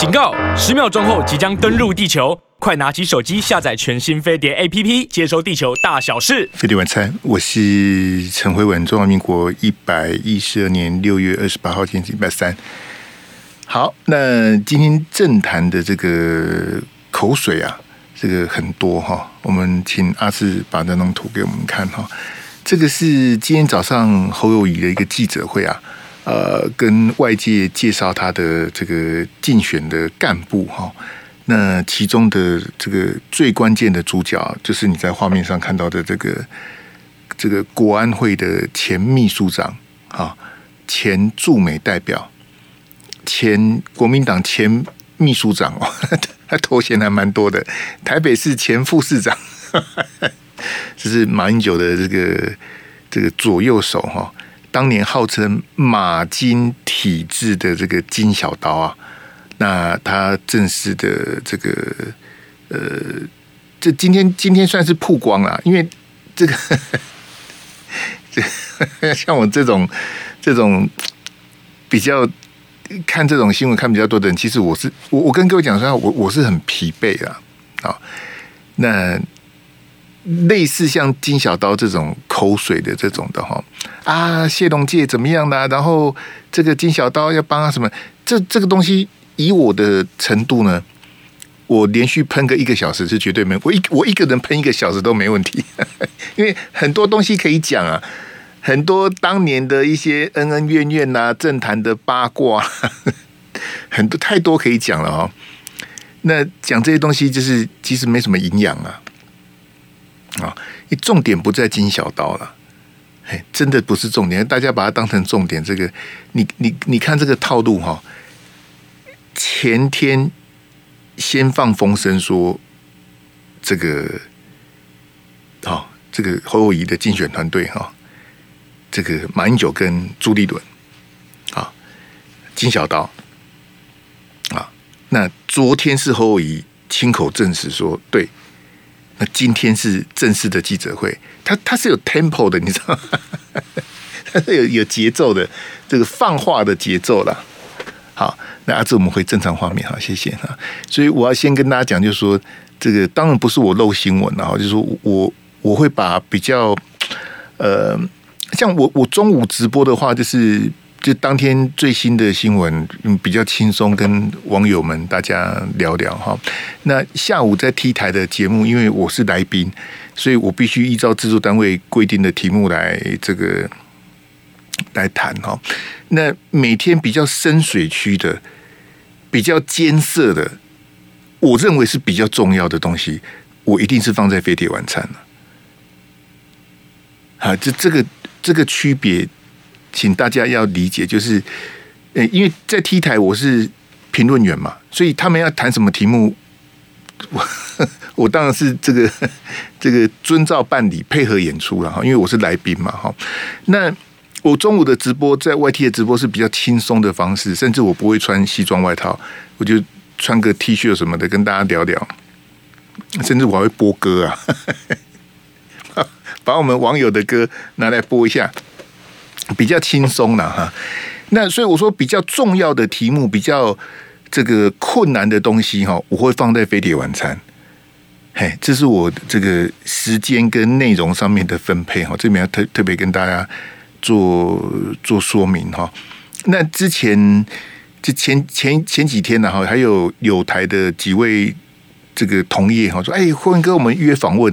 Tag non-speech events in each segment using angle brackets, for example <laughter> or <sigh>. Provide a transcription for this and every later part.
警告！十秒钟后即将登陆地球，快拿起手机下载全新飞碟 APP，接收地球大小事。飞碟晚餐，我是陈辉文，中华民国一百一十二年六月二十八号，今天是礼拜三。好，那今天政坛的这个口水啊，这个很多哈，我们请阿志把那张图给我们看哈。这个是今天早上侯友宜的一个记者会啊。呃，跟外界介绍他的这个竞选的干部哈，那其中的这个最关键的主角，就是你在画面上看到的这个这个国安会的前秘书长啊，前驻美代表，前国民党前秘书长哦，<laughs> 他头衔还蛮多的，台北市前副市长，<laughs> 这是马英九的这个这个左右手哈。当年号称马金体制的这个金小刀啊，那他正式的这个呃，这今天今天算是曝光了，因为这个 <laughs> 这像我这种这种比较看这种新闻看比较多的人，其实我是我我跟各位讲说，我我是很疲惫的啊，那。类似像金小刀这种口水的这种的哈啊，谢龙介怎么样呢？然后这个金小刀要帮他什么？这这个东西以我的程度呢，我连续喷个一个小时是绝对没我一我一个人喷一个小时都没问题，<laughs> 因为很多东西可以讲啊，很多当年的一些恩恩怨怨呐，政坛的八卦，<laughs> 很多太多可以讲了哈。那讲这些东西就是其实没什么营养啊。啊，你重点不在金小刀了，哎，真的不是重点，大家把它当成重点。这个，你你你看这个套路哈，前天先放风声说这个，好，这个侯友谊的竞选团队哈，这个马英九跟朱立伦，啊，金小刀，啊，那昨天是侯友谊亲口证实说对。那今天是正式的记者会，它它是有 tempo 的，你知道吗？<laughs> 它是有有节奏的，这个放话的节奏了。好，那阿志，我们回正常画面，哈，谢谢哈。所以我要先跟大家讲，就是说，这个当然不是我漏新闻了哈，就是说我我会把比较呃，像我我中午直播的话，就是。就当天最新的新闻，嗯，比较轻松，跟网友们大家聊聊哈。那下午在 T 台的节目，因为我是来宾，所以我必须依照制作单位规定的题目来这个来谈哈。那每天比较深水区的、比较艰涩的，我认为是比较重要的东西，我一定是放在飞碟晚餐了。啊，这这个这个区别。请大家要理解，就是，呃，因为在 T 台我是评论员嘛，所以他们要谈什么题目，我 <laughs> 我当然是这个这个遵照办理配合演出了哈，因为我是来宾嘛哈。那我中午的直播在 YT 的直播是比较轻松的方式，甚至我不会穿西装外套，我就穿个 T 恤什么的跟大家聊聊，甚至我还会播歌啊，<laughs> 把我们网友的歌拿来播一下。比较轻松了哈，那所以我说比较重要的题目，比较这个困难的东西哈，我会放在飞碟晚餐。嘿，这是我这个时间跟内容上面的分配哈，这边要特特别跟大家做做说明哈。那之前就前前前几天呢哈，还有有台的几位这个同业哈说，哎，辉文哥，我们约访问，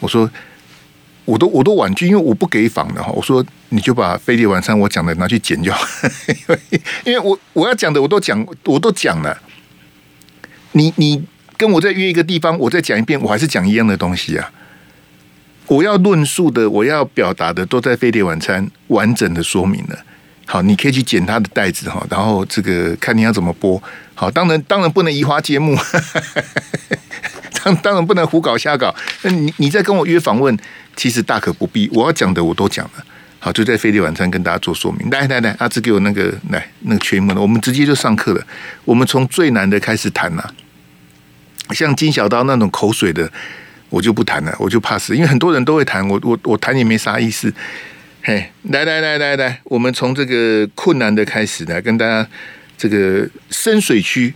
我说。我都我都婉拒，因为我不给访的哈。我说你就把飞碟晚餐我讲的拿去剪掉，<laughs> 因为我我要讲的我都讲我都讲了。你你跟我再约一个地方，我再讲一遍，我还是讲一样的东西啊。我要论述的，我要表达的，都在飞碟晚餐完整的说明了。好，你可以去剪他的袋子哈，然后这个看你要怎么播。好，当然当然不能移花接木，<laughs> 当然不能胡搞瞎搞。那你你在跟我约访问。其实大可不必，我要讲的我都讲了。好，就在飞碟晚餐跟大家做说明。来来来，阿志给我那个来那个全文，我们直接就上课了。我们从最难的开始谈呐，像金小刀那种口水的，我就不谈了，我就怕死，因为很多人都会谈，我我我谈也没啥意思。嘿，来来来来来，我们从这个困难的开始来跟大家这个深水区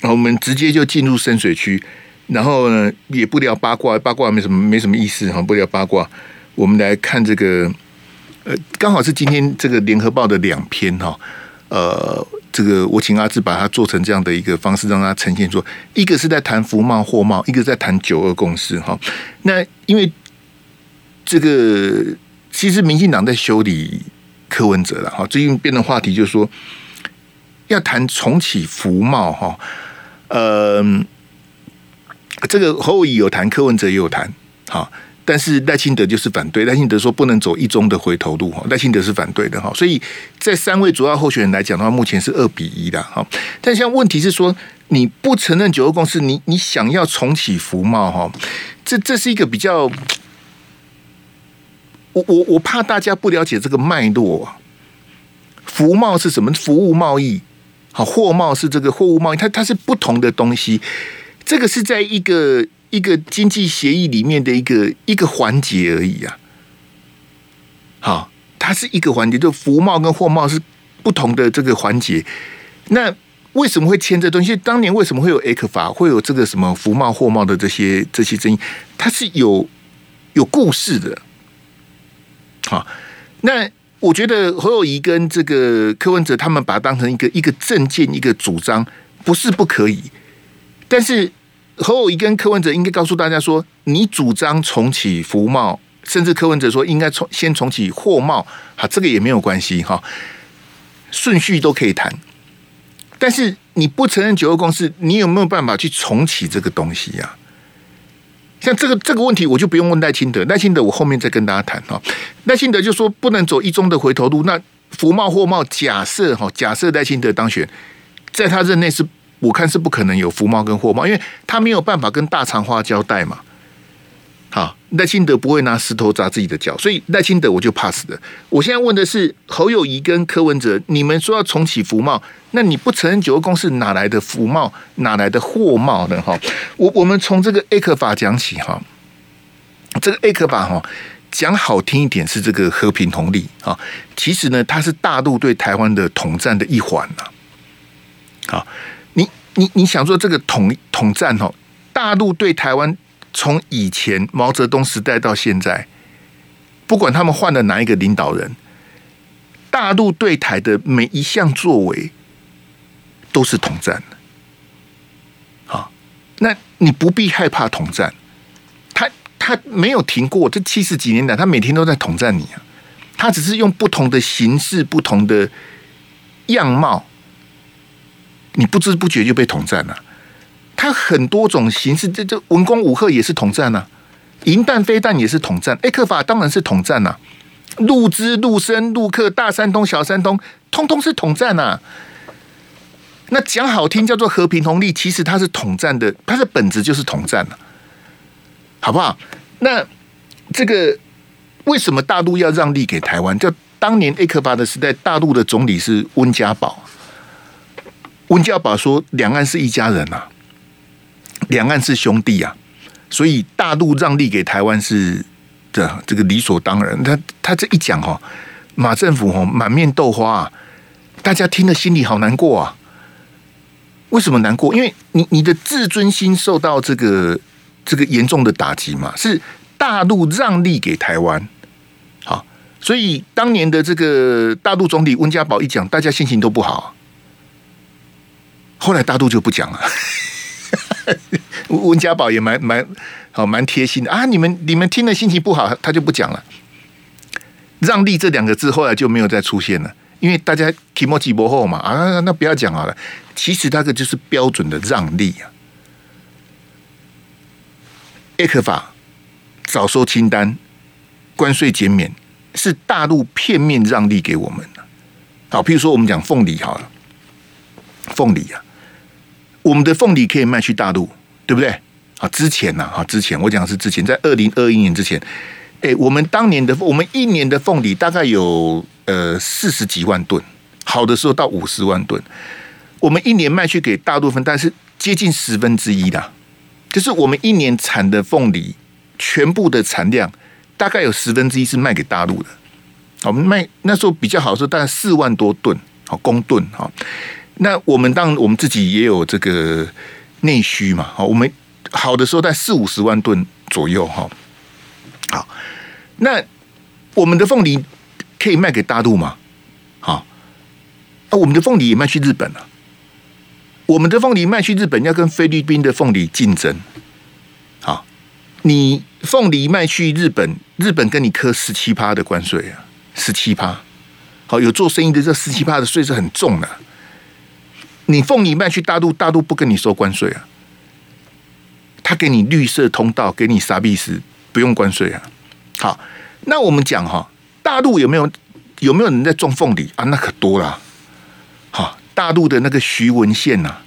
我们直接就进入深水区，然后呢，也不聊八卦，八卦没什么没什么意思哈，不聊八卦。我们来看这个，呃，刚好是今天这个联合报的两篇哈，呃，这个我请阿志把它做成这样的一个方式，让它呈现出，一个是在谈福贸货贸，一个在谈九二共识哈。那因为这个其实民进党在修理柯文哲了哈，最近变的话题就是说要谈重启福贸哈。呃，这个侯友有谈，柯文哲也有谈，好，但是赖清德就是反对。赖清德说不能走一中的回头路，哈，赖清德是反对的，哈。所以在三位主要候选人来讲的话，目前是二比一的，哈。但现在问题是说，你不承认九二共识，你你想要重启服贸，哈，这这是一个比较，我我我怕大家不了解这个脉络，服贸是什么？服务贸易。好，货贸是这个货物贸易，它它是不同的东西。这个是在一个一个经济协议里面的一个一个环节而已啊。好，它是一个环节，就服贸跟货贸是不同的这个环节。那为什么会签这东西？当年为什么会有 ECFA，会有这个什么服贸货贸的这些这些争议？它是有有故事的。好，那。我觉得侯友宜跟这个柯文哲他们把它当成一个一个政见，一个主张，不是不可以。但是侯友宜跟柯文哲应该告诉大家说，你主张重启服贸，甚至柯文哲说应该重先重启货贸，好，这个也没有关系哈，顺序都可以谈。但是你不承认九二共识，你有没有办法去重启这个东西呀？像这个这个问题，我就不用问赖清德，赖清德我后面再跟大家谈哈。赖清德就说不能走一中的回头路，那服贸货贸假设哈，假设赖清德当选，在他任内是我看是不可能有服贸跟货贸，因为他没有办法跟大肠花交代嘛。好，赖清德不会拿石头砸自己的脚，所以赖清德我就 pass 了。我现在问的是侯友谊跟柯文哲，你们说要重启服贸，那你不承认九二共识，哪来的服贸，哪来的货贸呢？哈，我我们从这个 ECFA 讲起哈，这个 ECFA 哈讲好听一点是这个和平红利啊，其实呢它是大陆对台湾的统战的一环呐。好，你你想说这个统统战哦，大陆对台湾。从以前毛泽东时代到现在，不管他们换了哪一个领导人，大陆对台的每一项作为都是统战。好，那你不必害怕统战，他他没有停过，这七十几年来，他每天都在统战你啊。他只是用不同的形式、不同的样貌，你不知不觉就被统战了。它很多种形式，这这文攻武吓也是统战、啊，银弹飞弹也是统战艾克法当然是统战呐、啊，陆资陆生陆客大山东小山东，通通是统战呐、啊。那讲好听叫做和平红利，其实它是统战的，它的本质就是统战了、啊，好不好？那这个为什么大陆要让利给台湾？就当年艾克法的时代，大陆的总理是温家宝，温家宝说两岸是一家人啊。两岸是兄弟啊，所以大陆让利给台湾是的这个理所当然。他他这一讲哦，马政府哈满面豆花啊，大家听了心里好难过啊。为什么难过？因为你你的自尊心受到这个这个严重的打击嘛。是大陆让利给台湾，好，所以当年的这个大陆总理温家宝一讲，大家心情都不好。后来大陆就不讲了。<laughs> 温家宝也蛮蛮好，蛮贴心的啊！你们你们听了心情不好，他就不讲了。让利这两个字后来就没有再出现了，因为大家提莫吉博后嘛啊，那不要讲好了。其实那个就是标准的让利啊。ECFA 早收清单，关税减免是大陆片面让利给我们的。好，譬如说我们讲凤梨好了，凤梨啊。我们的凤梨可以卖去大陆，对不对？啊，之前呢，啊，之前我讲是之前，在二零二一年之前，哎，我们当年的我们一年的凤梨大概有呃四十几万吨，好的时候到五十万吨，我们一年卖去给大陆分，但是接近十分之一的，就是我们一年产的凤梨全部的产量大概有十分之一是卖给大陆的，我们卖那时候比较好的时候大概四万多吨，好公吨哈。那我们当我们自己也有这个内需嘛，好，我们好的时候在四五十万吨左右哈。好，那我们的凤梨可以卖给大陆吗？好，啊，我们的凤梨也卖去日本了。我们的凤梨卖去日本要跟菲律宾的凤梨竞争。好，你凤梨卖去日本，日本跟你磕十七趴的关税啊，十七趴。好，有做生意的这十七趴的税是很重的。你凤梨卖去大陆，大陆不跟你收关税啊，他给你绿色通道，给你啥币斯，不用关税啊。好，那我们讲哈，大陆有没有有没有人在种凤梨啊？那可多了。好，大陆的那个徐闻县呐，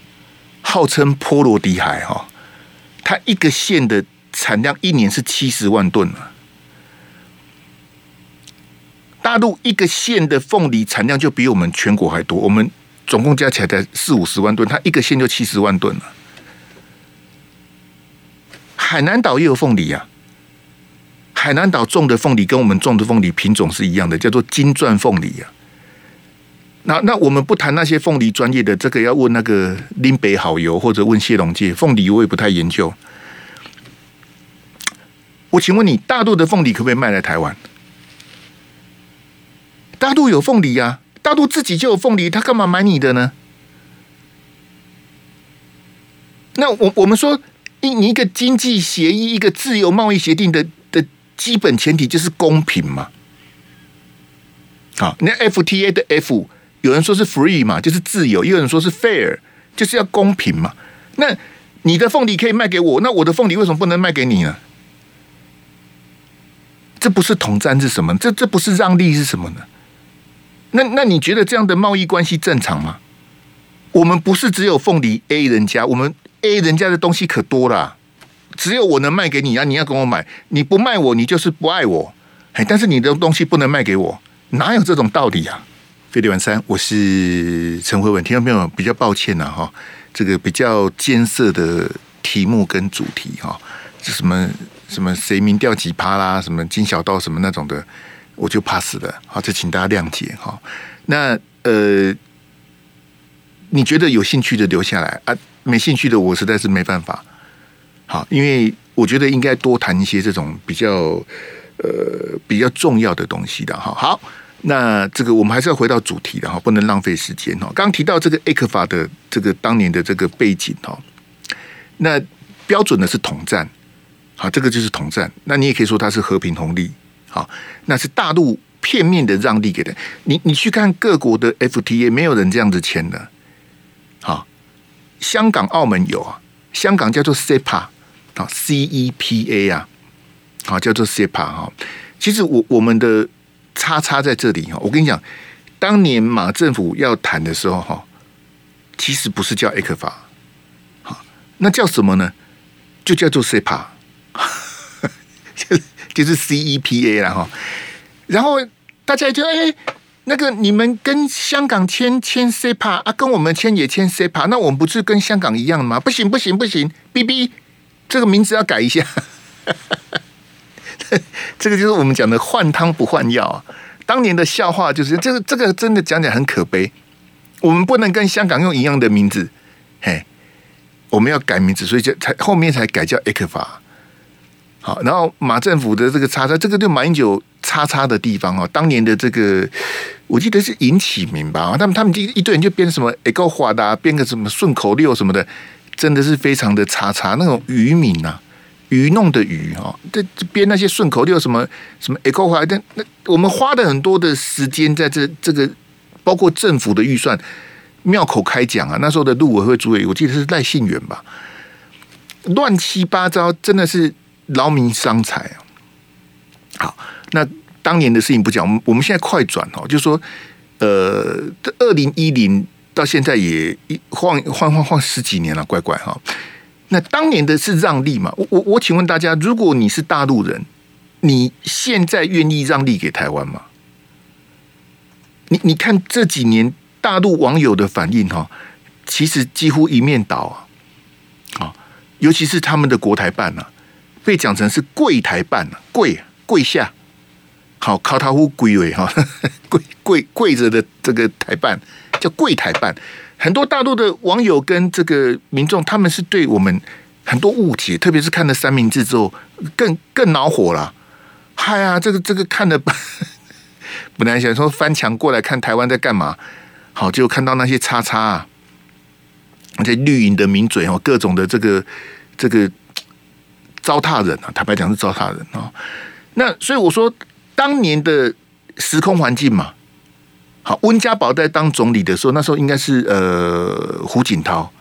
号称波罗的海哈，它一个县的产量一年是七十万吨啊。大陆一个县的凤梨产量就比我们全国还多，我们总共加起来才四五十万吨，它一个县就七十万吨了。海南岛也有凤梨啊，海南岛种的凤梨跟我们种的凤梨品种是一样的，叫做金钻凤梨啊。那那我们不谈那些凤梨专业的，这个要问那个林北好油或者问谢龙介，凤梨我也不太研究。我请问你，大陆的凤梨可不可以卖来台湾？大陆有凤梨呀，大陆自己就有凤梨，他干嘛买你的呢？那我我们说，一你一个经济协议，一个自由贸易协定的的基本前提就是公平嘛。好，那 FTA 的 F，有人说是 free 嘛，就是自由；也有人说是 fair，就是要公平嘛。那你的凤梨可以卖给我，那我的凤梨为什么不能卖给你呢？这不是统战是什么？这这不是让利是什么呢？那那你觉得这样的贸易关系正常吗？我们不是只有凤梨 A 人家，我们 A 人家的东西可多了，只有我能卖给你啊！你要跟我买，你不卖我，你就是不爱我。哎，但是你的东西不能卖给我，哪有这种道理啊？飞碟晚三，我是陈慧文，听到没有？比较抱歉呐，哈，这个比较艰涩的题目跟主题哈，是什么什么谁民调几趴啦，什么金小刀什么那种的。我就怕死了，好，这请大家谅解哈。那呃，你觉得有兴趣的留下来啊，没兴趣的我实在是没办法。好，因为我觉得应该多谈一些这种比较呃比较重要的东西的哈。好，那这个我们还是要回到主题的哈，不能浪费时间哈。刚提到这个 ECFA 的这个当年的这个背景哈，那标准的是统战，好，这个就是统战。那你也可以说它是和平红利。好，那是大陆片面的让利给的。你你去看各国的 FTA，没有人这样子签的。好，香港、澳门有啊，香港叫做 CEPA 啊，C E P A 啊，好叫做 CEPA 哈。其实我我们的叉叉在这里哈，我跟你讲，当年马政府要谈的时候哈，其实不是叫 ECFA，好，那叫什么呢？就叫做 CEPA。<laughs> 就是 CEPA 了哈，然后大家就哎，那个你们跟香港签签 CEPA 啊，跟我们签也签 CEPA，那我们不是跟香港一样吗？不行不行不行，B B，这个名字要改一下。<laughs> 这个就是我们讲的换汤不换药。当年的笑话就是这个这个真的讲讲很可悲，我们不能跟香港用一样的名字，嘿，我们要改名字，所以就才后面才改叫 ECFA。好，然后马政府的这个叉叉，这个就马英九叉叉的地方啊，当年的这个，我记得是尹启明吧，他们他们一一堆人就编什么 Echo 华的，编个什么顺口溜什么的，真的是非常的叉叉，那种愚民呐，愚弄的愚哈，这编那些顺口溜什么什么 Echo 华，但那我们花了很多的时间在这这个，包括政府的预算，庙口开讲啊，那时候的陆委会主委，我记得是赖信远吧，乱七八糟，真的是。劳民伤财啊！好，那当年的事情不讲，我们我们现在快转哦，就是说，呃，二零一零到现在也一晃晃晃晃十几年了，乖乖哈。那当年的是让利嘛？我我我请问大家，如果你是大陆人，你现在愿意让利给台湾吗？你你看这几年大陆网友的反应哈，其实几乎一面倒啊！啊，尤其是他们的国台办啊。被讲成是跪台办跪跪下，好靠他乎跪位哈，跪跪跪着的这个台办叫跪台办，很多大陆的网友跟这个民众，他们是对我们很多误解，特别是看了三明治之后，更更恼火了。嗨呀，这个这个看的，<laughs> 本来想说翻墙过来看台湾在干嘛，好，就看到那些叉叉啊，那些绿营的名嘴哦，各种的这个这个糟蹋人啊，坦白讲是糟蹋人啊。那所以我说，当年的时空环境嘛。好，温家宝在当总理的时候，那时候应该是呃胡锦涛，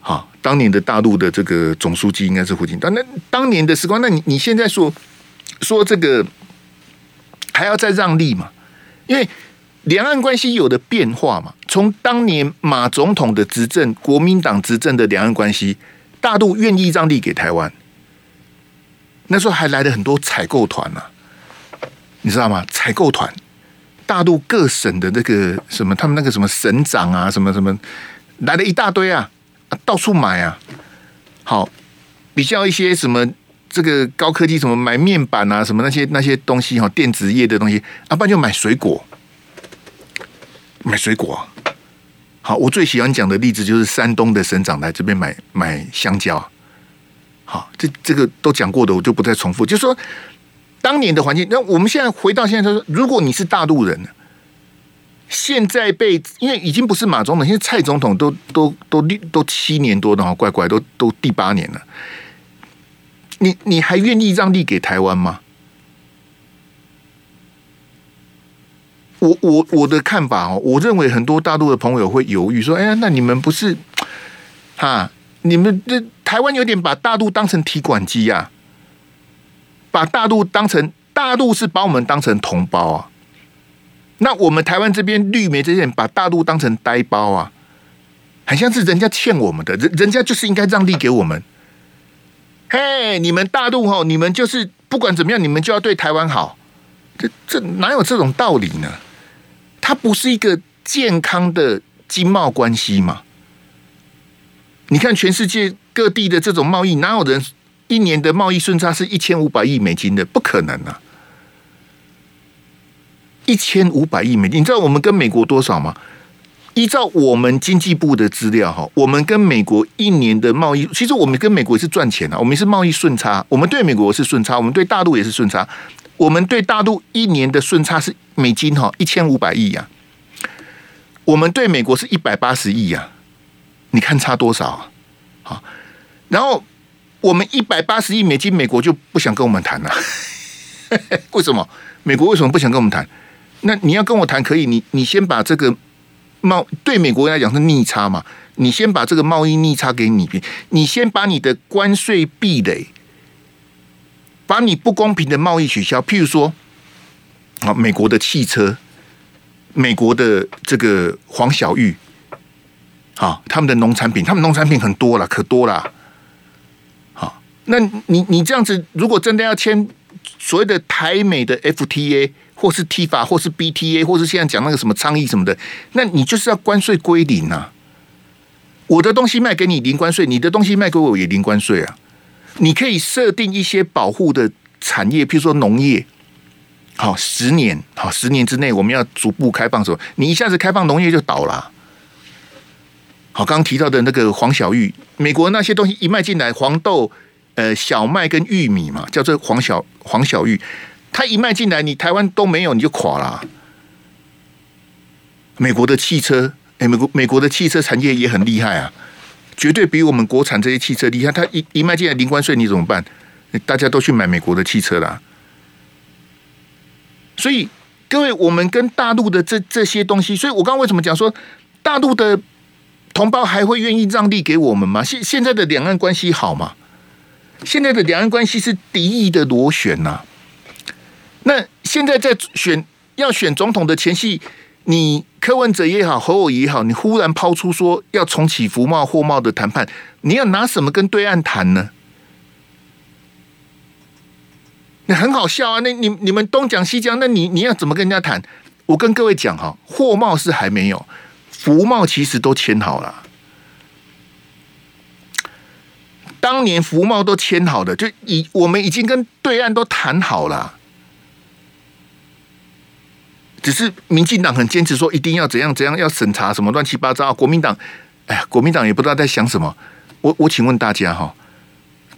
好，当年的大陆的这个总书记应该是胡锦涛。那当年的时光，那你你现在说说这个还要再让利嘛？因为两岸关系有的变化嘛。从当年马总统的执政，国民党执政的两岸关系，大陆愿意让利给台湾，那时候还来了很多采购团呢，你知道吗？采购团。大陆各省的那个什么，他们那个什么省长啊，什么什么来了一大堆啊，到处买啊。好，比较一些什么这个高科技，什么买面板啊，什么那些那些东西哈，电子业的东西，啊，不然就买水果，买水果。好，我最喜欢讲的例子就是山东的省长来这边买买香蕉。好，这这个都讲过的，我就不再重复，就是说。当年的环境，那我们现在回到现在，说如果你是大陆人，现在被因为已经不是马总统，现在蔡总统都都都都七年多的话，乖乖都都第八年了，你你还愿意让利给台湾吗？我我我的看法哦，我认为很多大陆的朋友会犹豫说：“哎呀，那你们不是哈？你们这台湾有点把大陆当成提款机呀？”把大陆当成大陆是把我们当成同胞啊，那我们台湾这边绿媒这些人把大陆当成呆包啊，很像是人家欠我们的，人人家就是应该让利给我们。嘿，你们大陆吼，你们就是不管怎么样，你们就要对台湾好，这这哪有这种道理呢？它不是一个健康的经贸关系嘛？你看全世界各地的这种贸易，哪有人？一年的贸易顺差是一千五百亿美金的，不可能啊！一千五百亿美金，你知道我们跟美国多少吗？依照我们经济部的资料哈，我们跟美国一年的贸易，其实我们跟美国也是赚钱啊，我们是贸易顺差，我们对美国是顺差，我们对大陆也是顺差，我们对大陆一年的顺差是美金哈一千五百亿呀，我们对美国是一百八十亿呀，你看差多少啊？好，然后。我们一百八十亿美金，美国就不想跟我们谈了。<laughs> 为什么？美国为什么不想跟我们谈？那你要跟我谈可以，你你先把这个贸对美国来讲是逆差嘛？你先把这个贸易逆差给你，你先把你的关税壁垒，把你不公平的贸易取消。譬如说，啊，美国的汽车，美国的这个黄小玉，啊，他们的农产品，他们农产品很多了，可多了。好那你你这样子，如果真的要签所谓的台美的 FTA，或是 T 法或是 BTA，或是现在讲那个什么倡议什么的，那你就是要关税归零啊！我的东西卖给你零关税，你的东西卖给我也零关税啊！你可以设定一些保护的产业，譬如说农业，好，十年，好，十年之内我们要逐步开放什么，你一下子开放农业就倒了。好，刚刚提到的那个黄小玉，美国那些东西一卖进来，黄豆。呃，小麦跟玉米嘛，叫做黄小黄小玉，它一卖进来，你台湾都没有，你就垮了。美国的汽车，哎，美国美国的汽车产业也很厉害啊，绝对比我们国产这些汽车厉害。它一一卖进来零关税，你怎么办？大家都去买美国的汽车啦。所以各位，我们跟大陆的这这些东西，所以我刚刚为什么讲说大陆的同胞还会愿意让利给我们吗？现现在的两岸关系好吗？现在的两岸关系是敌意的螺旋呐、那现在在选要选总统的前夕，你柯文哲也好，侯友也好，你忽然抛出说要重启服贸货贸的谈判，你要拿什么跟对岸谈呢？那很好笑啊！那你你们东讲西讲，那你你要怎么跟人家谈？我跟各位讲哈，货贸是还没有，服贸其实都签好了。当年服贸都签好的，就已我们已经跟对岸都谈好了。只是民进党很坚持说一定要怎样怎样要审查什么乱七八糟。国民党，哎呀，国民党也不知道在想什么。我我请问大家哈，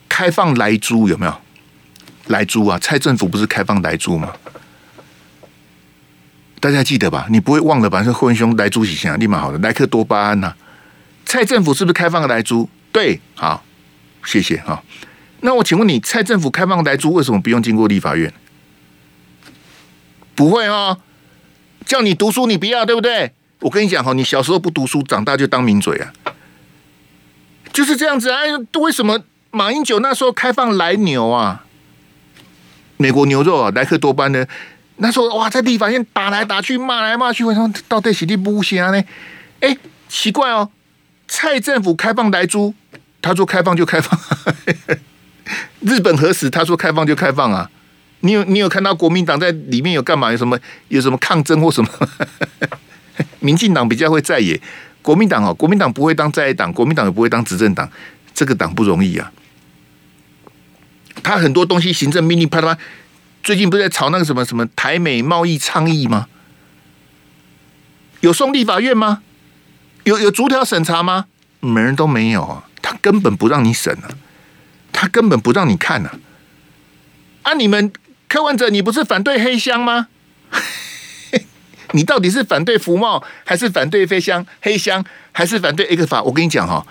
开放莱猪有没有？莱猪啊，蔡政府不是开放莱猪吗？大家记得吧？你不会忘了吧？是混兄来猪几啊，立马好的莱克多巴胺呐、蔡政府是不是开放莱猪？对，好，谢谢哈。那我请问你，蔡政府开放莱猪为什么不用经过立法院？不会哦，叫你读书你不要，对不对？我跟你讲哈，你小时候不读书，长大就当名嘴啊，就是这样子啊。为什么马英九那时候开放来牛啊？美国牛肉啊，莱克多巴胺呢？那时候哇，在立法院打来打去，骂来骂去，为什么到底是你不行呢？哎，奇怪哦，蔡政府开放来租，他说开放就开放。<laughs> 日本核食，他说开放就开放啊？你有你有看到国民党在里面有干嘛？有什么有什么抗争或什么？<laughs> 民进党比较会在野，国民党哦，国民党不会当在野党，国民党也不会当执政党，这个党不容易啊。他很多东西行政命令啪啪。最近不是在吵那个什么什么台美贸易倡议吗？有送立法院吗？有有逐条审查吗？门人都没有啊！他根本不让你审啊！他根本不让你看啊！啊！你们柯文哲，你不是反对黑箱吗？<laughs> 你到底是反对福茂，还是反对飞箱黑箱，还是反对 ECFA？我跟你讲哈，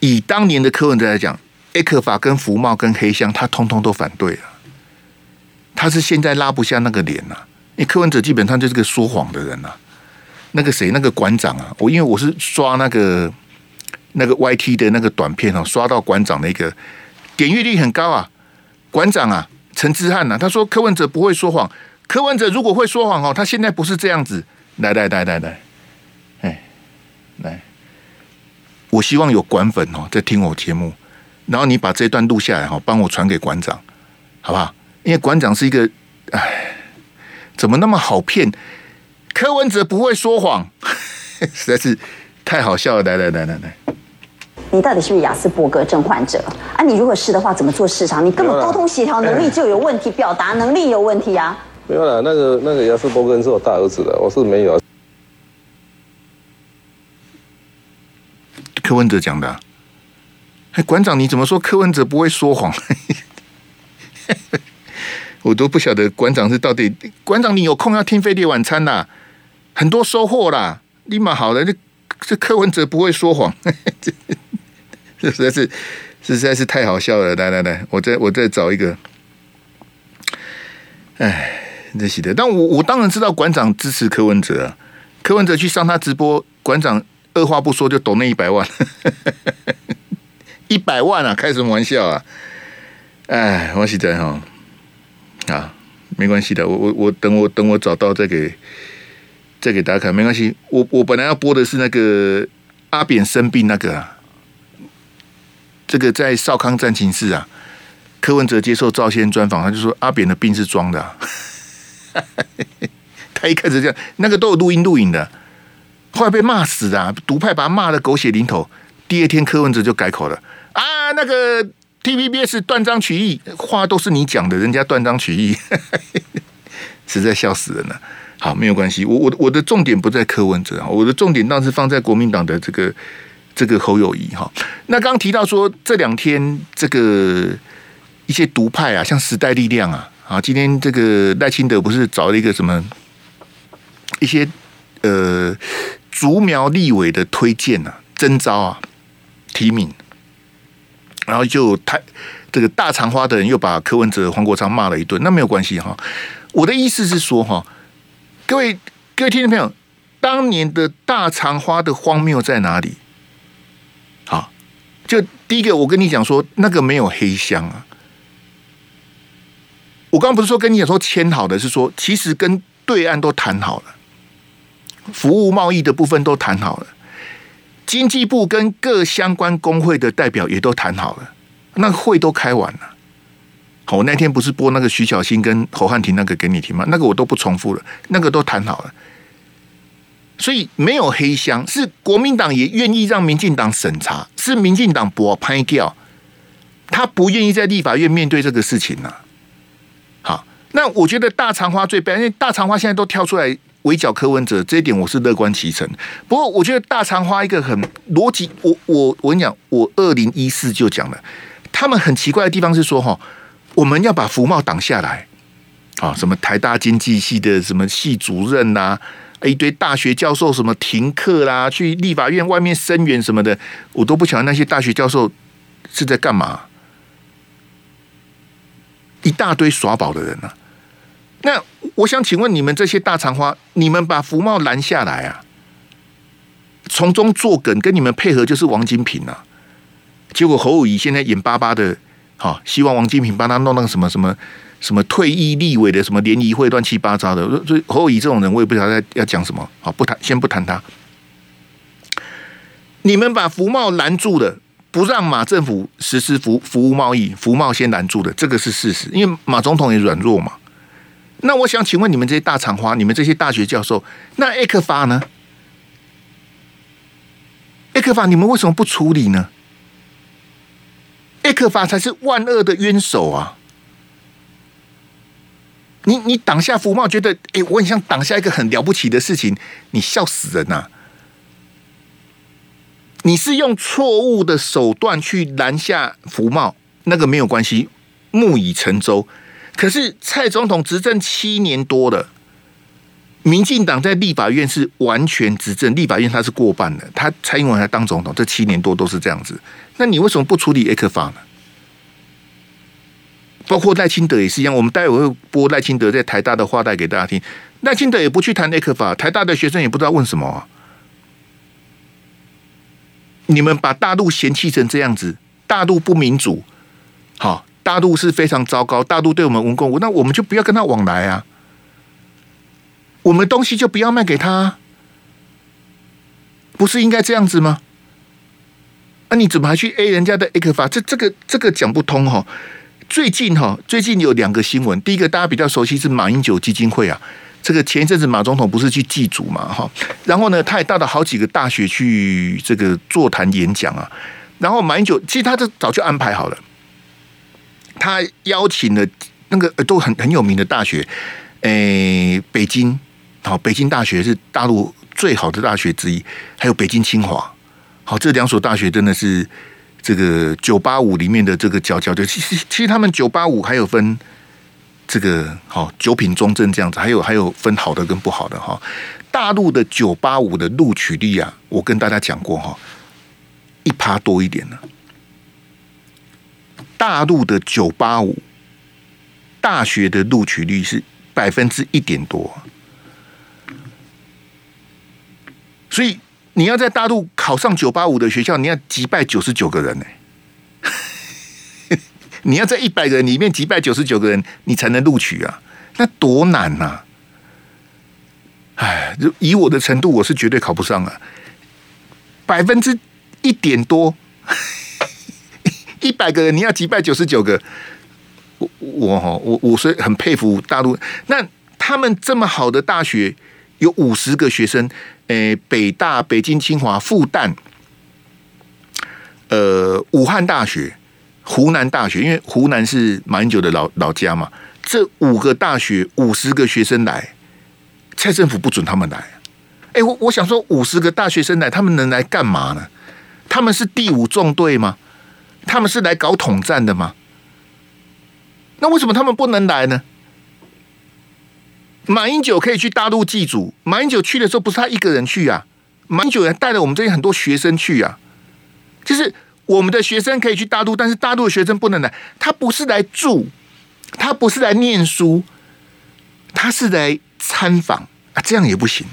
以当年的柯文哲来讲，ECFA 跟福茂跟黑箱，他通通都反对了。他是现在拉不下那个脸呐、因为柯文哲基本上就是个说谎的人呐、那个谁，那个馆长啊，我因为我是刷那个那个 YT 的那个短片哦，刷到馆长的一个点阅率很高啊。馆长啊，陈之汉呐，他说柯文哲不会说谎。柯文哲如果会说谎哦，他现在不是这样子。来来来来来，哎，来，我希望有馆粉哦在听我节目，然后你把这段录下来哈，帮我传给馆长，好不好？因为馆长是一个，哎，怎么那么好骗？柯文哲不会说谎，<laughs> 实在是太好笑了！来来来来来，你到底是不是亚斯伯格症患者啊？你如果是的话，怎么做市场？你根本沟通协调能力就有问题，表达能力有问题啊！<laughs> 没有啦，那个那个雅斯伯格是我大儿子的，我是没有。柯文哲讲的，哎，馆长你怎么说柯文哲不会说谎？我都不晓得馆长是到底馆长，你有空要听飞碟晚餐呐？很多收获啦，立马好了。这这柯文哲不会说谎，这 <laughs> 实在是实在是太好笑了。来来来，我再我再找一个。哎，这喜的。但我我当然知道馆长支持柯文哲啊。柯文哲去上他直播，馆长二话不说就抖那一百万，<laughs> 一百万啊！开什么玩笑啊？哎，我实在哈。啊，没关系的，我我我等我等我找到再给再给大家看，没关系。我我本来要播的是那个阿扁生病那个啊，这个在少康战情室啊，柯文哲接受赵先专访，他就说阿扁的病是装的，啊，<laughs> 他一开始这样，那个都有录音录影的，后来被骂死，啊，独派把他骂的狗血淋头。第二天柯文哲就改口了啊，那个。TVBS 断章取义，话都是你讲的，人家断章取义，<laughs> 实在笑死人了。好，没有关系，我我我的重点不在柯文哲啊，我的重点倒是放在国民党的这个这个侯友宜哈。那刚提到说这两天这个一些独派啊，像时代力量啊，啊，今天这个赖清德不是找了一个什么一些呃竹苗立委的推荐啊，征召啊，提名。然后就太这个大长花的人又把柯文哲、黄国昌骂了一顿，那没有关系哈。我的意思是说哈，各位各位听众朋友，当年的大长花的荒谬在哪里？好，就第一个，我跟你讲说，那个没有黑箱啊。我刚不是说跟你讲说签好的，是说其实跟对岸都谈好了，服务贸易的部分都谈好了。经济部跟各相关工会的代表也都谈好了，那会都开完了。好，我那天不是播那个徐小新跟侯汉廷那个给你听吗？那个我都不重复了，那个都谈好了。所以没有黑箱，是国民党也愿意让民进党审查，是民进党不拍掉，他不愿意在立法院面对这个事情呢。好，那我觉得大肠花最悲，因为大肠花现在都跳出来围剿柯文哲，这一点我是乐观其成。不过我觉得大肠花一个很逻辑，我我我跟你讲，我二零一四就讲了，他们很奇怪的地方是说哈，我们要把福茂挡下来啊，什么台大经济系的什么系主任呐、啊，一堆大学教授什么停课啦，去立法院外面声援什么的，我都不晓得那些大学教授是在干嘛，一大堆耍宝的人啊。那我想请问你们这些大肠花，你们把福茂拦下来啊，从中作梗，跟你们配合就是王金平啊。结果侯友宜现在眼巴巴的，好希望王金平帮他弄那个什么什么什么退役立委的什么联谊会，乱七八糟的。所以侯友宜这种人，我也不晓得要讲什么。好，不谈，先不谈他。你们把福茂拦住了，不让马政府实施服服务贸易，福茂先拦住的，这个是事实。因为马总统也软弱嘛。那我想请问你们这些大厂花，你们这些大学教授，那 ECFA 呢？ECFA 你们为什么不处理呢？ECFA 才是万恶的冤首啊！你你挡下福茂，觉得哎，我很想挡下一个很了不起的事情，你笑死人呐、你是用错误的手段去拦下福茂，那个没有关系，木已成舟。可是蔡总统执政七年多了，民进党在立法院是完全执政，立法院他是过半的，他蔡英文还当总统，这七年多都是这样子。那你为什么不处理 ECFA 呢？包括赖清德也是一样，我们待会会播赖清德在台大的话带给大家听。赖清德也不去谈 ECFA，台大的学生也不知道问什么啊。你们把大陆嫌弃成这样子，大陆不民主，好。大陆是非常糟糕，大陆对我们无共无，那我们就不要跟他往来啊。我们东西就不要卖给他，不是应该这样子吗？那、啊、你怎么还去 A 人家的 ECFA？这这个这个讲不通哈。最近哈，最近有两个新闻，第一个大家比较熟悉是马英九基金会啊，这个前一阵子马总统不是去祭祖嘛哈，然后呢，他也到了好几个大学去这个座谈演讲啊，然后马英九其实他这早就安排好了。他邀请了那个都很很有名的大学，诶、北京，好，北京大学是大陆最好的大学之一，还有北京清华，好，这两所大学真的是这个九八五里面的这个佼佼者。其实其实他们九八五还有分这个好九品中正这样子，还有还有分好的跟不好的哈。大陆的九八五的录取率啊，我跟大家讲过哈，一趴多一点呢。大陆的九八五大学的录取率是百分之一点多，所以你要在大陆考上九八五的学校，你要击败九十九个人呢。<laughs> 你要在一百个人里面击败九十九个人，你才能录取啊，那多难呐！哎，以我的程度，我是绝对考不上啊，百分之一点多。一百个人，你要击败九十九个，我我我我所以很佩服大陆。那他们这么好的大学，有五十个学生，诶，北大、北京清华、复旦，呃，武汉大学、湖南大学，因为湖南是马英九的老老家嘛。这五个大学五十个学生来，蔡政府不准他们来。哎，我我想说，五十个大学生来，他们能来干嘛呢？他们是第五纵队吗？他们是来搞统战的吗？那为什么他们不能来呢？马英九可以去大陆祭祖，马英九去的时候不是他一个人去啊，马英九还带了我们这些很多学生去啊。就是我们的学生可以去大陆，但是大陆的学生不能来。他不是来住，他不是来念书，他是来参访啊，这样也不行。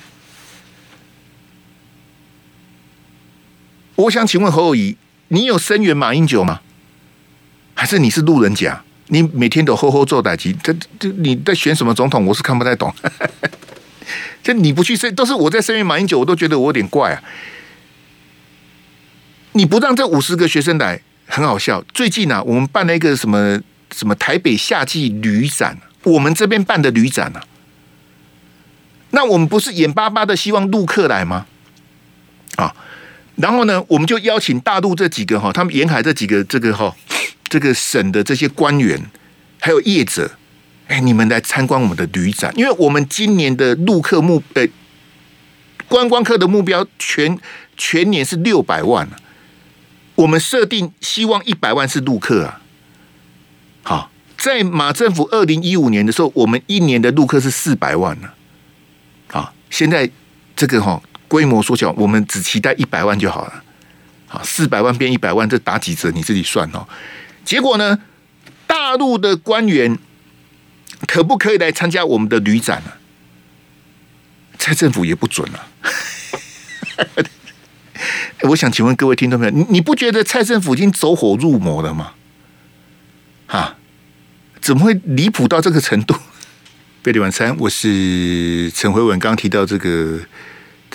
我想请问侯友宜。你有声援马英九吗？还是你是路人甲？你每天都吼吼做打击，这这你在选什么总统？我是看不太懂。<laughs> 这你不去声，都是我在声援马英九，我都觉得我有点怪啊。你不让这五十个学生来，很好笑。最近啊，我们办了一个什么什么台北夏季旅展，我们这边办的旅展啊，那我们不是眼巴巴的希望陆客来吗？啊。然后呢，我们就邀请大陆这几个哈，他们沿海这几个这个哈，这个省的这些官员，还有业者，哎，你们来参观我们的旅展，因为我们今年的陆客目呃观光客的目标全全年是六百万，我们设定希望一百万是陆客啊。好，在马政府二零一五年的时候，我们一年的陆客是四百万呢。好，现在这个哈规模缩小，我们只期待一百万就好了。好，四百万变一百万，这打几折？你自己算哦。结果呢，大陆的官员可不可以来参加我们的旅展呢？蔡政府也不准啊。<laughs> 我想请问各位听众朋友，你你不觉得蔡政府已经走火入魔了吗？啊，怎么会离谱到这个程度？<laughs> 贝蒂晚餐，我是陈辉文。刚提到这个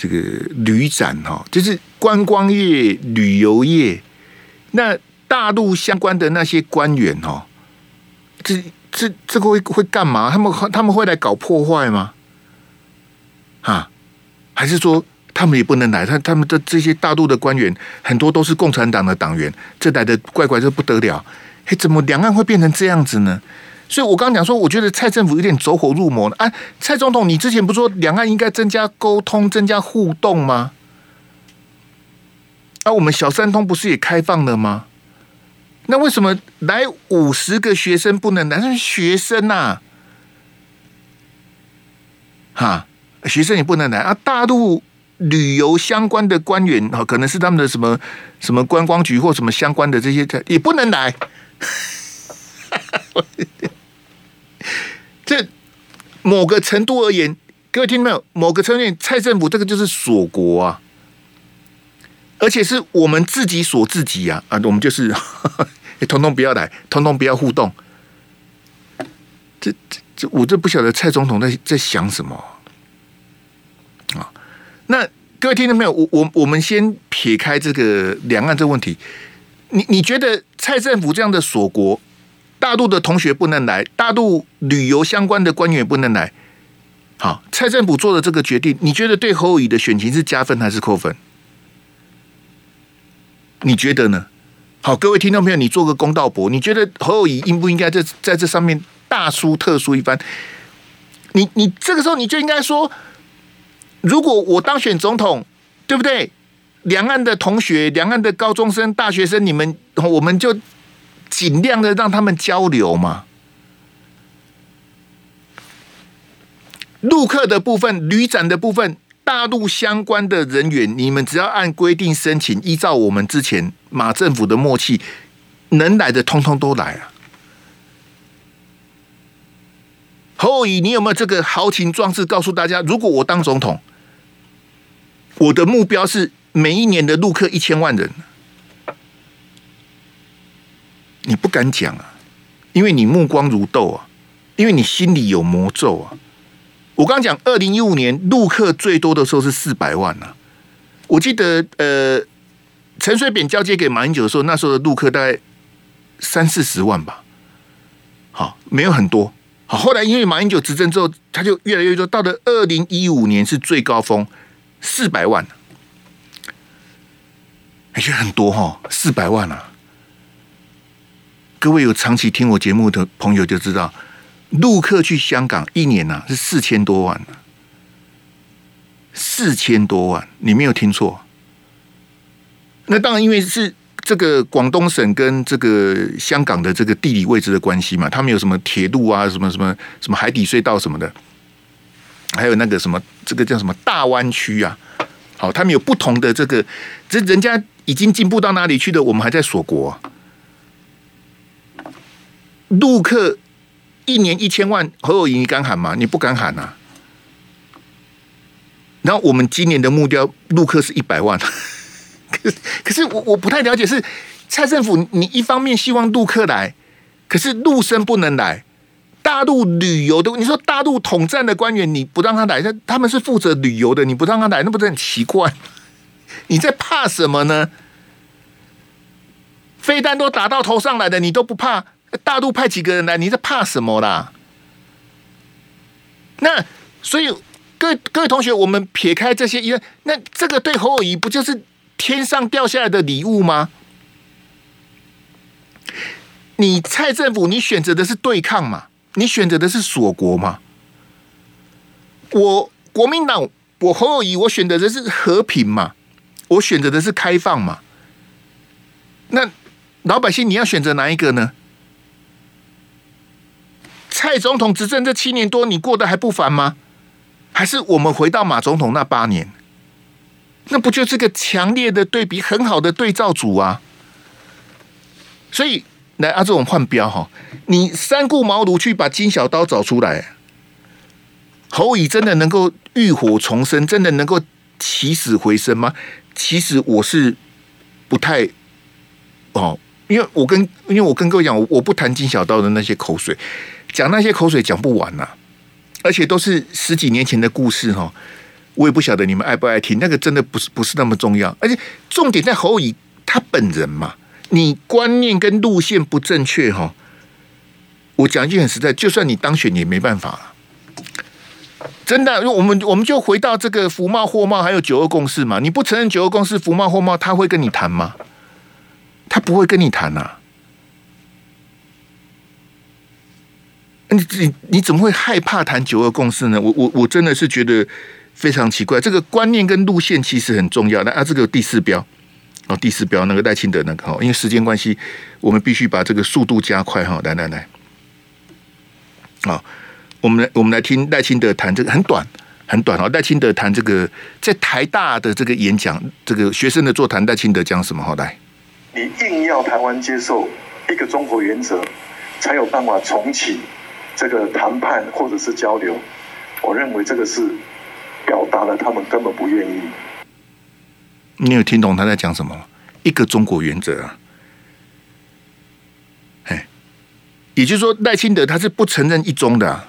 这个旅展哈，就是观光业、旅游业，那大陆相关的那些官员哦，这这这个会会干嘛？他们他们会来搞破坏吗？啊，还是说他们也不能来？他他们的这些大陆的官员很多都是共产党的党员，这来的怪怪，这不得了！嘿，怎么两岸会变成这样子呢？所以我刚刚讲说，我觉得蔡政府有点走火入魔了。啊，蔡总统，你之前不说两岸应该增加沟通、增加互动吗？啊，我们小三通不是也开放了吗？那为什么来五十个学生不能来？学生呐、啊，哈，学生也不能来啊。大陆旅游相关的官员啊，可能是他们的什么什么观光局或什么相关的这些，也不能来。这某个程度而言，各位听到没有？某个程度，蔡政府这个就是锁国啊，而且是我们自己锁自己啊啊！我们就是 <laughs> 通通不要来，通通不要互动。这这这，我这不晓得蔡总统在在想什么啊？那各位听到没有？我我我们先撇开这个两岸这个问题，你你觉得蔡政府这样的锁国？大陆的同学不能来，大陆旅游相关的官员也不能来。好，蔡政府做的这个决定，你觉得对侯友宜的选情是加分还是扣分？你觉得呢？好，各位听众朋友，你做个公道伯，你觉得侯友宜应不应该在在这上面大书特书一番？你你这个时候你就应该说，如果我当选总统，对不对？两岸的同学，两岸的高中生、大学生，你们我们就。尽量的让他们交流嘛。陆客的部分、旅展的部分，大陆相关的人员，你们只要按规定申请，依照我们之前马政府的默契，能来的通通都来啊。侯友宜，你有没有这个豪情壮志告诉大家？如果我当总统，我的目标是每一年的陆客一千万人。你不敢讲啊，因为你目光如豆啊，因为你心里有魔咒啊。我刚讲，二零一五年陆客最多的时候是四百万啊。我记得，呃，陈水扁交接给马英九的时候，那时候的陆客大概三四十万吧。好，没有很多。好，后来因为马英九执政之后，他就越来越多。到了二零一五年是最高峰，四百万，还是很多哈，四百万啊。各位有长期听我节目的朋友就知道，陆客去香港一年呐、是四千多万、啊，四千多万，你没有听错。那当然，因为是这个广东省跟这个香港的这个地理位置的关系嘛，他们有什么铁路啊，什么什么什么海底隧道什么的，还有那个什么这个叫什么大湾区啊，好，他们有不同的这个，这人家已经进步到哪里去的，我们还在锁国、陆客一年一千万，侯友宜你敢喊吗？你不敢喊呐、啊。然后我们今年的目标，陆客是一百万。<laughs> 可可是我我不太了解，是蔡政府你一方面希望陆客来，可是陆生不能来。大陆旅游的，你说大陆统战的官员你不让他来，他他们是负责旅游的，你不让他来，那不是很奇怪？你在怕什么呢？飞弹都打到头上来的，你都不怕？大陆派几个人来？你在怕什么啦？那所以各位各位同学，我们撇开这些，因为那这个对侯友谊不就是天上掉下来的礼物吗？你蔡政府，你选择的是对抗嘛？你选择的是锁国吗？我国民党，我侯友谊，我选择的是和平嘛？我选择的是开放嘛？那老百姓你要选择哪一个呢？蔡总统执政这七年多，你过得还不烦吗？还是我们回到马总统那八年？那不就是个强烈的对比，很好的对照组啊！所以来啊，这种换标哈，你三顾茅庐去把金小刀找出来，侯乙真的能够浴火重生，真的能够起死回生吗？其实我是不太哦，因为我跟因为我跟各位讲，我我不谈金小刀的那些口水，讲那些口水讲不完呐、而且都是十几年前的故事哈，我也不晓得你们爱不爱听，那个真的不是不是那么重要，而且重点在侯乙他本人嘛。你观念跟路线不正确哈，我讲一句很实在，就算你当选也没办法了。真的，我们我们就回到这个福贸、货贸还有九二共识嘛。你不承认九二共识，福贸、货贸他会跟你谈吗？他不会跟你谈呐。你你你怎么会害怕谈九二共识呢？我我我真的是觉得非常奇怪。这个观念跟路线其实很重要那啊。这个第四标。哦，第四标那个赖清德那个哈，因为时间关系，我们必须把这个速度加快哈。来来来，好，我们来我们来听赖清德谈这个很短很短哦。赖清德谈这个在台大的这个演讲，这个学生的座谈，赖清德讲什么？好，来，你硬要台湾接受一个中国原则，才有办法重启这个谈判或者是交流。我认为这个是表达了他们根本不愿意。你有听懂他在讲什么？一个中国原则啊，哎，也就是说赖清德他是不承认一中的啊。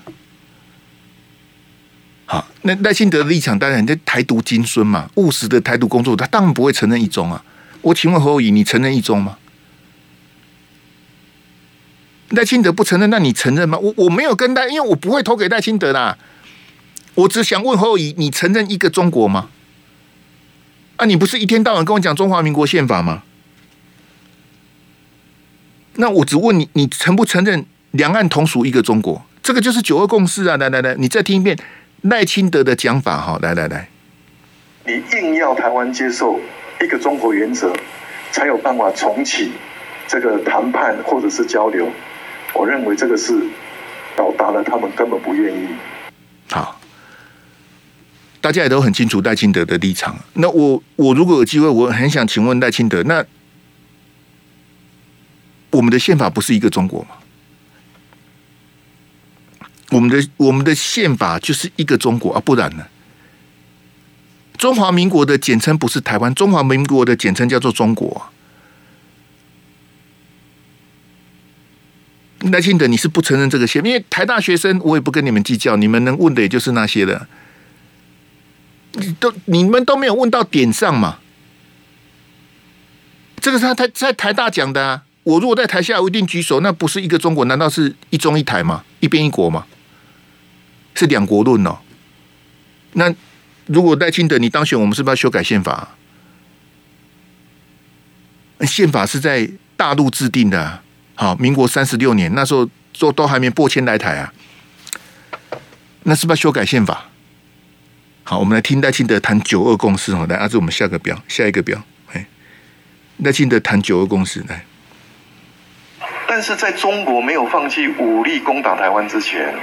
好，那赖清德的立场当然在台独金孙嘛，务实的台独工作，他当然不会承认一中啊。我请问侯友宜，你承认一中吗？赖清德不承认，那你承认吗？我我没有跟赖，因为我不会投给赖清德啦。我只想问侯友，你承认一个中国吗？啊，你不是一天到晚跟我讲中华民国宪法吗？那我只问你，你承不承认两岸同属一个中国？这个就是九二共识啊！来来来，你再听一遍赖清德的讲法哈！来来来，你硬要台湾接受一个中国原则，才有办法重启这个谈判或者是交流。我认为这个是表达了他们根本不愿意。好。大家也都很清楚戴清德的立场。那我我如果有机会，我很想请问戴清德，那我们的宪法不是一个中国吗？我们的我们的宪法就是一个中国啊，不然呢？中华民国的简称不是台湾，中华民国的简称叫做中国。赖清德，你是不承认这个宪？因为台大学生，我也不跟你们计较，你们能问的也就是那些了。你都你们都没有问到点上嘛？这个是他在在台大讲的啊。我如果在台下，我一定举手。那不是一个中国？难道是一中一台吗？一边一国吗？是两国论哦。那如果赖清德你当选，我们是不是要修改宪法？宪法是在大陆制定的啊。好，民国三十六年那时候都都还没播迁来台啊。那是不是要修改宪法？好，我们来听赖清德谈九二共识哦。来，阿志，我们下个表，下一个表。哎，赖清德谈九二共识来。但是在中国没有放弃武力攻打台湾之前，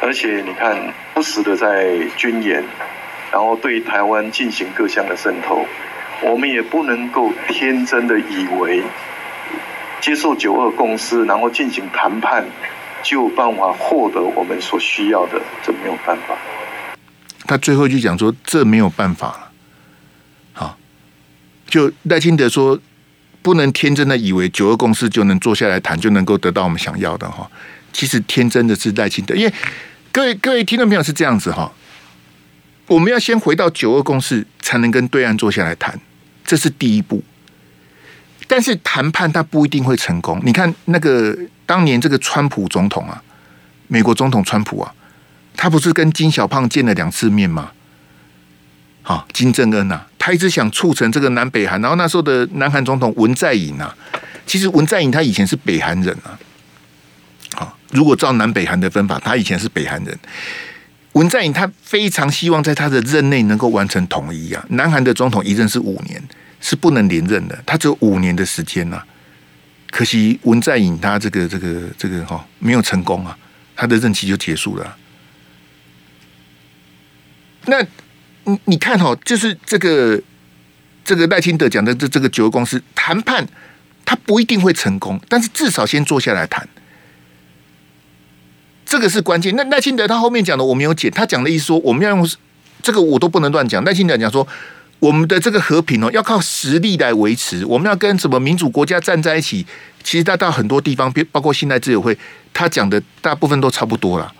而且你看不时的在军演，然后对台湾进行各项的渗透，我们也不能够天真的以为接受九二共识，然后进行谈判，就有办法获得我们所需要的，这没有办法。他最后就讲说：“这没有办法了。”好，就赖清德说：“不能天真的以为九二共识就能坐下来谈，就能够得到我们想要的哈。其实天真的是赖清德，因为各位各位听众朋友是这样子哈。我们要先回到九二共识，才能跟对岸坐下来谈，这是第一步。但是谈判他不一定会成功。你看那个当年这个川普总统啊，美国总统川普啊。”他不是跟金小胖见了两次面吗？好，金正恩呐，他一直想促成这个南北韩。然后那时候的南韩总统文在寅呐，其实文在寅他以前是北韩人啊。好，如果照南北韩的分法，他以前是北韩人。文在寅他非常希望在他的任内能够完成统一啊。南韩的总统一任是五年，是不能连任的，他只有五年的时间呐、啊。可惜文在寅他这个这个这个哈没有成功啊，他的任期就结束了、那你你看哈，就是这个这个赖清德讲的这这个九二共识谈判，他不一定会成功，但是至少先坐下来谈。这个是关键。那赖清德他后面讲的我没有解，他讲的意思说我们要用这个我都不能乱讲。赖清德讲说我们的这个和平哦要靠实力来维持，我们要跟什么民主国家站在一起。其实他到很多地方，包括现在自由会，他讲的大部分都差不多了。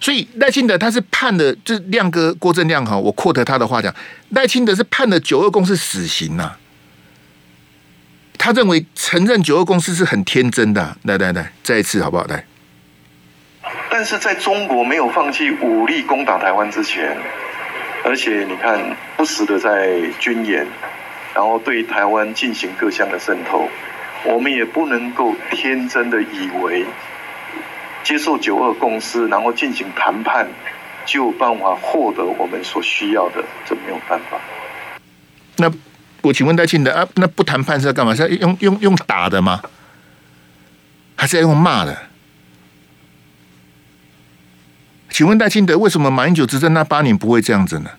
所以赖清德他是判的，就是亮哥郭正亮哈，我扩得他的话讲，赖清德是判的九二共识死刑呐、他认为承认九二共识是很天真的、来来来，再一次好不好？来。但是在中国没有放弃武力攻打台湾之前，而且你看不时的在军演，然后对台湾进行各项的渗透，我们也不能够天真的以为接受九二共识，然后进行谈判，就有办法获得我们所需要的，这没有办法。那我请问戴庆的啊，那不谈判是要干嘛？是要用用用打的吗？还是要用骂的？请问赖清德，为什么马英九执政那八年不会这样子呢？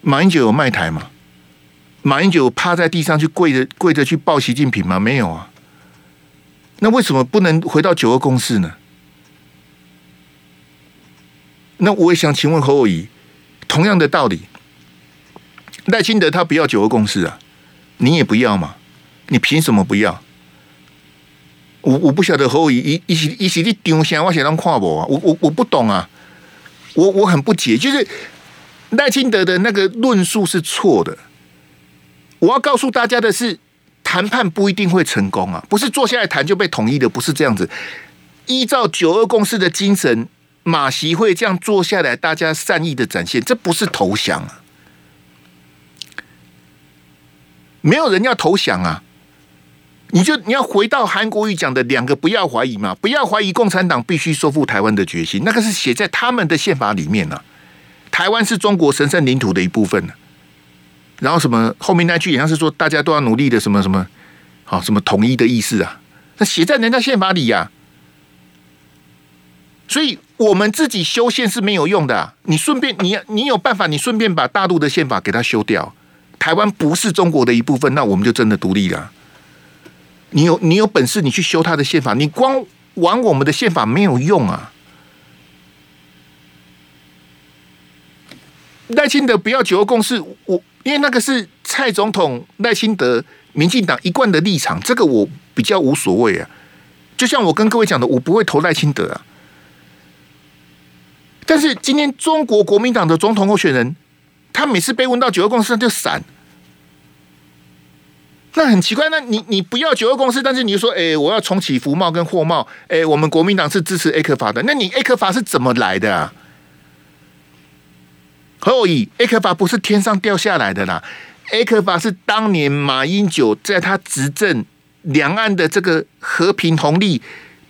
马英九有卖台吗？马英九趴在地上去跪着跪着去抱习近平吗？没有啊。那为什么不能回到九二共识呢？那我也想请问侯友宜，同样的道理，赖清德他不要九二共识啊，你也不要嘛？你凭什么不要？我我不晓得侯友宜，一一一时你丢下我写当跨博啊，我我我不懂啊，我我很不解，就是赖清德的那个论述是错的。我要告诉大家的是，谈判不一定会成功啊，不是坐下来谈就被统一的，不是这样子。依照九二共识的精神，马习会这样坐下来，大家善意的展现，这不是投降啊，没有人要投降啊。你就你要回到韩国瑜讲的两个不要怀疑嘛，不要怀疑共产党必须收复台湾的决心，那个是写在他们的宪法里面呢、啊。台湾是中国神圣领土的一部分、然后什么后面那句好像是说大家都要努力的什么什么，好什么统一的意思啊？那写在人家宪法里呀、啊。所以我们自己修宪是没有用的、你顺便你你有办法，你顺便把大陆的宪法给它修掉。台湾不是中国的一部分，那我们就真的独立了。你有你有本事，你去修他的宪法。你光玩我们的宪法没有用啊！赖清德不要九二共识，我因为那个是蔡总统赖清德民进党一贯的立场，这个我比较无所谓啊。就像我跟各位讲的，我不会投赖清德啊。但是今天中国国民党的总统候选人，他每次被问到九二共识，他就闪。那很奇怪，那你你不要九二共识，但是你就说，哎、我要重启服贸跟货贸，哎、我们国民党是支持 A 克法的，那你 A 克法是怎么来的啊？何友宜，ECFA 不是天上掉下来的啦？A 克法是当年马英九在他执政两岸的这个和平红利，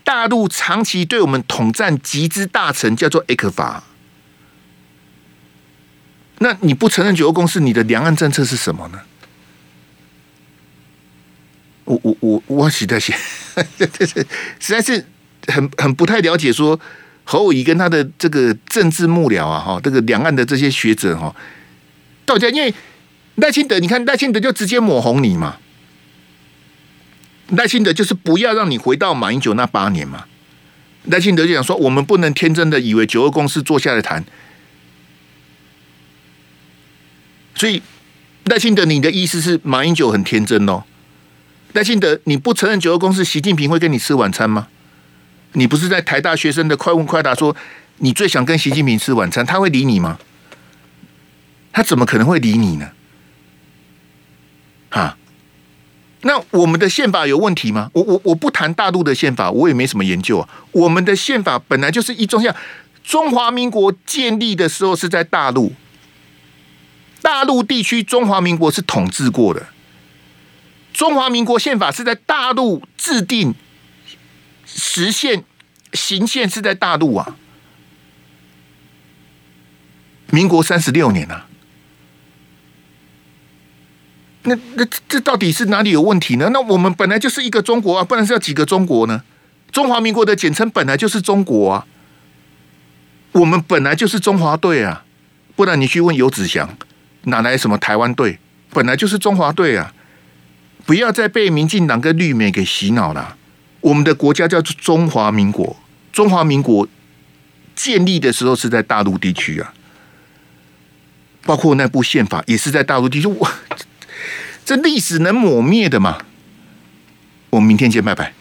大陆长期对我们统战集资大成，叫做 A 克法。那你不承认九二共识，你的两岸政策是什么呢？我我我我实在是，实在是很很不太了解说侯友宜跟他的这个政治幕僚啊哈，这个两岸的这些学者哈，到底因为赖清德，你看赖清德就直接抹红你嘛，赖清德就是不要让你回到马英九那八年嘛，赖清德就想说，我们不能天真的以为九二共识坐下来谈，所以赖清德，你的意思是马英九很天真哦？赖清德，你不承认九二共识，习近平会跟你吃晚餐吗？你不是在台大学生的快问快答说，你最想跟习近平吃晚餐，他会理你吗？他怎么可能会理你呢？啊？那我们的宪法有问题吗？我我我不谈大陆的宪法，我也没什么研究啊。我们的宪法本来就是一种像中华民国建立的时候是在大陆，大陆地区中华民国是统治过的。中华民国宪法是在大陆制定实现行宪是在大陆啊，民国三十六年啊。那那这到底是哪里有问题呢？那我们本来就是一个中国啊，不然是要几个中国呢？中华民国的简称本来就是中国啊，我们本来就是中华队啊，不然你去问游子祥，哪来什么台湾队？本来就是中华队啊！不要再被民进党跟绿媒给洗脑了。我们的国家叫做中华民国，中华民国建立的时候是在大陆地区啊，包括那部宪法也是在大陆地区。我。这历史能抹灭的吗？我们明天见，拜拜。